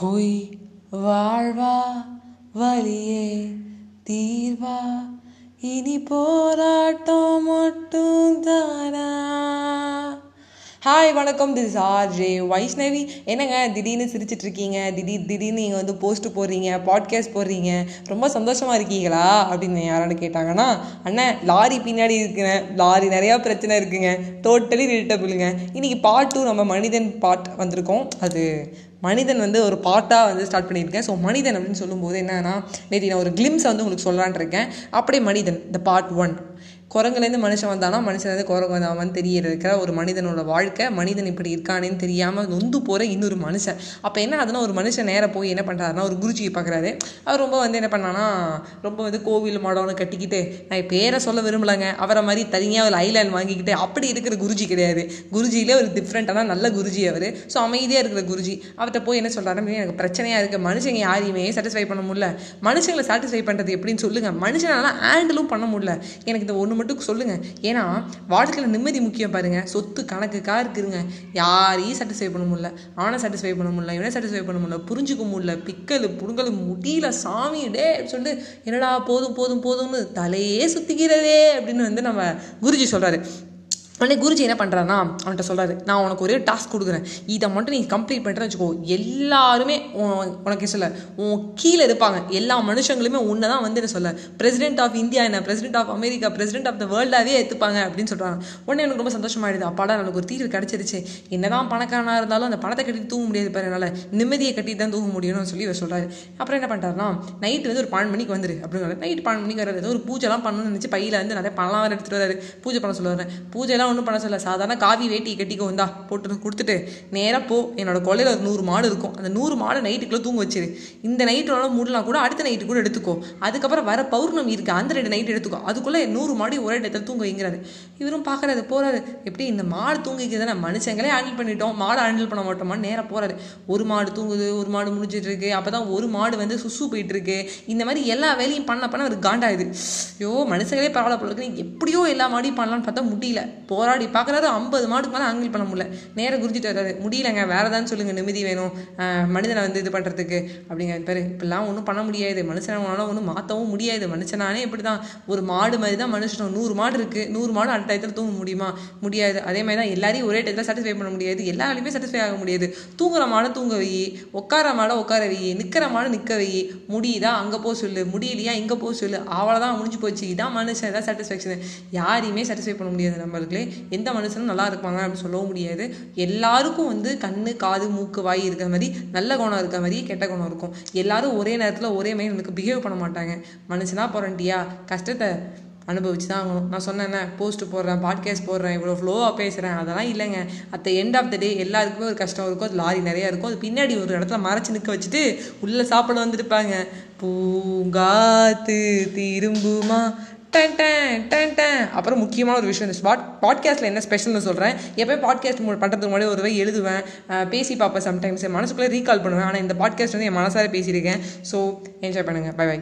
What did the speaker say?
பொய் வாழ்வா வலியே தீர்வா. இனி போராட்டம் மட்டும் தானா? ஹாய் வணக்கம். திஸ் ஆர் ஜே வைஷ்ணவி என்னங்க திடீர்னு சிரிச்சிட்டு இருக்கீங்க திடீர் திடீர்னு நீங்கள் வந்து போஸ்ட்டு போடுறீங்க பாட்காஸ்ட் போடுறீங்க? ரொம்ப சந்தோஷமாக இருக்கீங்களா? அப்படின்னு யாராவது கேட்டாங்கன்னா அண்ணன் லாரி பின்னாடி இருக்கிறேன் லாரி நிறையா பிரச்சனை இருக்குங்க. டோட்டலி ரிலேட்டபிளுங்க இன்றைக்கி பார்ட் டூ நம்ம மனிதன் பார்ட் வந்திருக்கோம். அது மனிதன் வந்து ஒரு பாட்டாக வந்து ஸ்டார்ட் பண்ணியிருக்கேன். ஸோ மனிதன் அப்படின்னு சொல்லும்போது என்னன்னா நேற்று நான் ஒரு கிளிம்ஸை வந்து உங்களுக்கு சொல்லலான் இருக்கேன். அப்படியே மனிதன் த பார்ட் ஒன் குரங்குலேருந்து மனுஷன் வந்தானா? மனுஷன்லேருந்து குரங்கு வந்தாமான்னு தெரிய இருக்கிற ஒரு மனிதனோட வாழ்க்கை மனிதன் இப்படி இருக்கானேன்னு தெரியாமல் நொந்து போகிற இன்னொரு மனுஷன். அப்போ என்ன ஆகுதுன்னா ஒரு மனுஷன் நேராக போய் என்ன பண்ணுறாருன்னா ஒரு குருஜியை பார்க்குறாரு அவர் ரொம்ப வந்து என்ன பண்ணானா ரொம்ப வந்து கோவில் மடம்னு கட்டிக்கிட்டு நான் பேரை சொல்ல விரும்பலைங்க. அவரை மாதிரி தனியாக ஒரு ஐலேண்ட் வாங்கிக்கிட்டு அப்படி இருக்கிற குருஜி கிடையாது. குருஜியிலே ஒரு டிஃப்ரெண்ட்டான நல்ல குருஜி அவர். ஸோ அமைதியாக இருக்கிற குருஜி. அவர்கிட்ட போய் என்ன சொல்கிறாரு எனக்கு பிரச்சனையாக இருக்குது மனுஷங்க யாரையுமே சாட்டிஸ்ஃபை பண்ண முடியல. மனுஷங்களை சாட்டிஸ்ஃபை பண்ணுறது எப்படின்னு சொல்லுங்கள் மனுஷனால ஹேண்டிலும் பண்ண முடியல. எனக்கு இந்த ஒன்று மட்டும் சொல்லுங்கள் ஏன்னா வாழ்க்கையில் நிம்மதி முக்கியம் பாருங்கள் சொத்து கணக்குக்காக இருக்குதுங்க. யாரையும் சாட்டிஸ்ஃபை பண்ண முடியல. அவனை சாட்டிஸ்ஃபை பண்ண முடியல. இவனை சாட்டிஸ்ஃபை பண்ண முடியல. புரிஞ்சுக்க முடியல. பிக்கல் புடுங்கல் முடியல. சாமி டே அப்படின்னு சொல்லிட்டு என்னடா போதும் போதும் போதும்னு தலையே சுத்திக்கிறதே அப்படின்னு வந்து நம்ம குருஜி சொல்கிறாரு உடனே குருஜி என்ன பண்ணுறாருனா அவன்கிட்ட சொல்கிறாரு நான் உனக்கு ஒரே டாஸ்க் கொடுக்குறேன். இதை மட்டும் நீ கம்ப்ளீட் பண்ணுறேன்னு வச்சுக்கோ. எல்லாருமே உன் உனக்கு சொல்ல உன் கீழே இருப்பாங்க. எல்லா மனுஷங்களுமே உன்னை தான் வந்து என்ன சொல்ல பிரசிடென்ட் ஆஃப் இந்தியா என்ன president of America president of the வேர்ல்டாகவே ஏற்றுப்பாங்க அப்படின்னு சொல்கிறாங்க உடனே எனக்கு ரொம்ப சந்தோஷமாயிடுது. அப்பாடா எனக்கு ஒரு தீர்வு கிடச்சிருச்சு. என்னதான் பணக்காரனாக இருந்தாலும் அந்த பணத்தை கட்டி தூங்க முடியாது பாரு என்னால். நிம்மதியை கட்டி தான் தூங்க முடியும்னு சொல்லி இவர் சொல்கிறாரு அப்புறம் என்ன பண்ணுறாருனா நைட்டு வந்து ஒரு பன்னெண்டு மணிக்கு வந்துரு. அப்படின்னு நைட் பன்னெண்டு மணிக்கு வராது ஏதோ ஒரு பூஜைலாம் பண்ணணும்னு நினச்சி பையில் வந்து நிறைய பணம்லாம் வேறு எடுத்துகிட்டு வராரு பூஜை பண்ண சொல்லுவார். பூஜைலாம் ஒன்றும் பண்ண சொல்ல சாதாரண காவி வேட்டி கட்டிக்கோ வந்தா போட்டு கொடுத்துட்டு நேராக போ. என்னோட கொள்ளையில் ஒரு நூறு மாடு இருக்கும். அந்த நூறு மாடு நைட்டுக்குள்ளே தூங்க வச்சிரு. இந்த நைட்டோட மூடலாம் கூட அடுத்த நைட்டு கூட எடுத்துக்கோ. அதுக்கப்புறம் வர பௌர்ணமி இருக்கு. அந்த ரெண்டு நைட்டு எடுத்துக்கோ. அதுக்குள்ளே நூறு மாடு ஒரே இடத்துல தூங்க வைங்கிறாரு. இவரும் பார்க்குறாரு போகிறாரு எப்படி இந்த மாடு தூங்கிக்குது மனுஷங்களே ஹேண்டில் பண்ணிட்டோம். மாடை ஹேண்டில் பண்ண மாட்டோமான்னு நேராக போகிறாரு ஒரு மாடு தூங்குது ஒரு மாடு முடிஞ்சிட்டு இருக்கு. அப்போ தான் ஒரு மாடு வந்து சுசு போயிட்டு இருக்கு. இந்த மாதிரி எல்லா வேலையும் பண்ண பண்ண ஒரு காண்டாயுது ஐயோ மனுஷங்களே பரவாயில்ல போல இருக்கு. எப்படியோ எல்லா மாடியும் பண்ணலான்னு பார்த்தா முடியல. போ போராடி பார்க்குறாரு ஐம்பது மாடுக்கு மேலே ஆங்கில் பண்ண முடியல. நேராக குறிஞ்சிட்டு வர்றாரு. முடியலங்க வேற ஏதாவது சொல்லுங்க நிம்மதி வேணும். மனிதனை வந்து இது பண்ணுறதுக்கு அப்படிங்கிற பேர் இப்படிலாம் ஒன்றும் பண்ண முடியாது. மனுஷனால ஒன்றும் மாற்றவும் முடியாது. மனுஷனானே இப்படி தான் ஒரு மாடு மாதிரி தான் மனுஷனும். நூறு மாடு இருக்குது நூறு மாடு அடுத்த டயத்தில் தூங்க முடியுமா? முடியாது. அதே மாதிரி தான் எல்லாரையும் ஒரே டயத்தில் சாட்டிஸ்ஃபை பண்ண முடியாது. எல்லாருமே சாட்டிஸ்ஃபை ஆக முடியாது. தூங்குற மாடை தூங்க வை. உட்கார மாடை உட்கார வை. நிற்கிற மாடை நிற்க வை. முடியுதா? அங்கே போக சொல்லு. முடியலையா? இங்கே போக சொல்லு. அவ்வளோதான் முடிஞ்சு போச்சு. இதான் மனுஷன். தான் சாட்டிஸ்ஃபேக்ஷன் யாரையுமே சாட்டிஸ்ஃபை பண்ண முடியாது நம்மளுக்கு எந்த மனுஷனும் நல்லா இருப்பாங்க அப்படின்னு சொல்லவும் முடியாது. எல்லாருக்கும் வந்து கண்ணு காது மூக்கு வாய் இருக்கிற மாதிரி நல்ல குணம் இருக்கிற மாதிரி கெட்ட குணம் இருக்கும். எல்லாரும் ஒரே நேரத்தில் ஒரே மாதிரி எனக்கு பிஹேவ் பண்ண மாட்டாங்க. மனுஷனா போகிறண்டியா கஷ்டத்தை அனுபவிச்சு தான் ஆகணும். நான் சொன்னேன்னே போஸ்ட் போடுறேன் பாட்காஸ்ட் போடுறேன் இவ்வளோ ஃப்ளோவாக பேசுகிறேன் அதெல்லாம் இல்லைங்க. At the end of the day எல்லாருக்குமே ஒரு கஷ்டம் இருக்கும். அது லாரி நிறையா இருக்கும். அது பின்னாடி ஒரு இடத்துல மறைச்சு நிற்க வச்சுட்டு உள்ளே சாப்பிட வந்துருப்பாங்க. பூங்காத்து திரும்புமா? டன் டன் டன் டன். அப்புறம் முக்கியமான ஒரு விஷயம் இந்த ஸ்பாட் பாட்காஸ்ட்டில் என்ன ஸ்பெஷல்னு சொல்கிறேன் எப்போயும் பாட்காஸ்ட் பண்ணுறதுக்கு முன்னாடி ஒரு தடவை எழுதுவேன். பேசி பார்ப்பேன் சம்டைம்ஸ் மனசுக்குள்ளே ரீகால் பண்ணுவேன். ஆனால் இந்த பாட்காஸ்ட் வந்து என் மனசார பேசியிருக்கேன். ஸோ என்ஜாய் பண்ணுங்கள் பை பை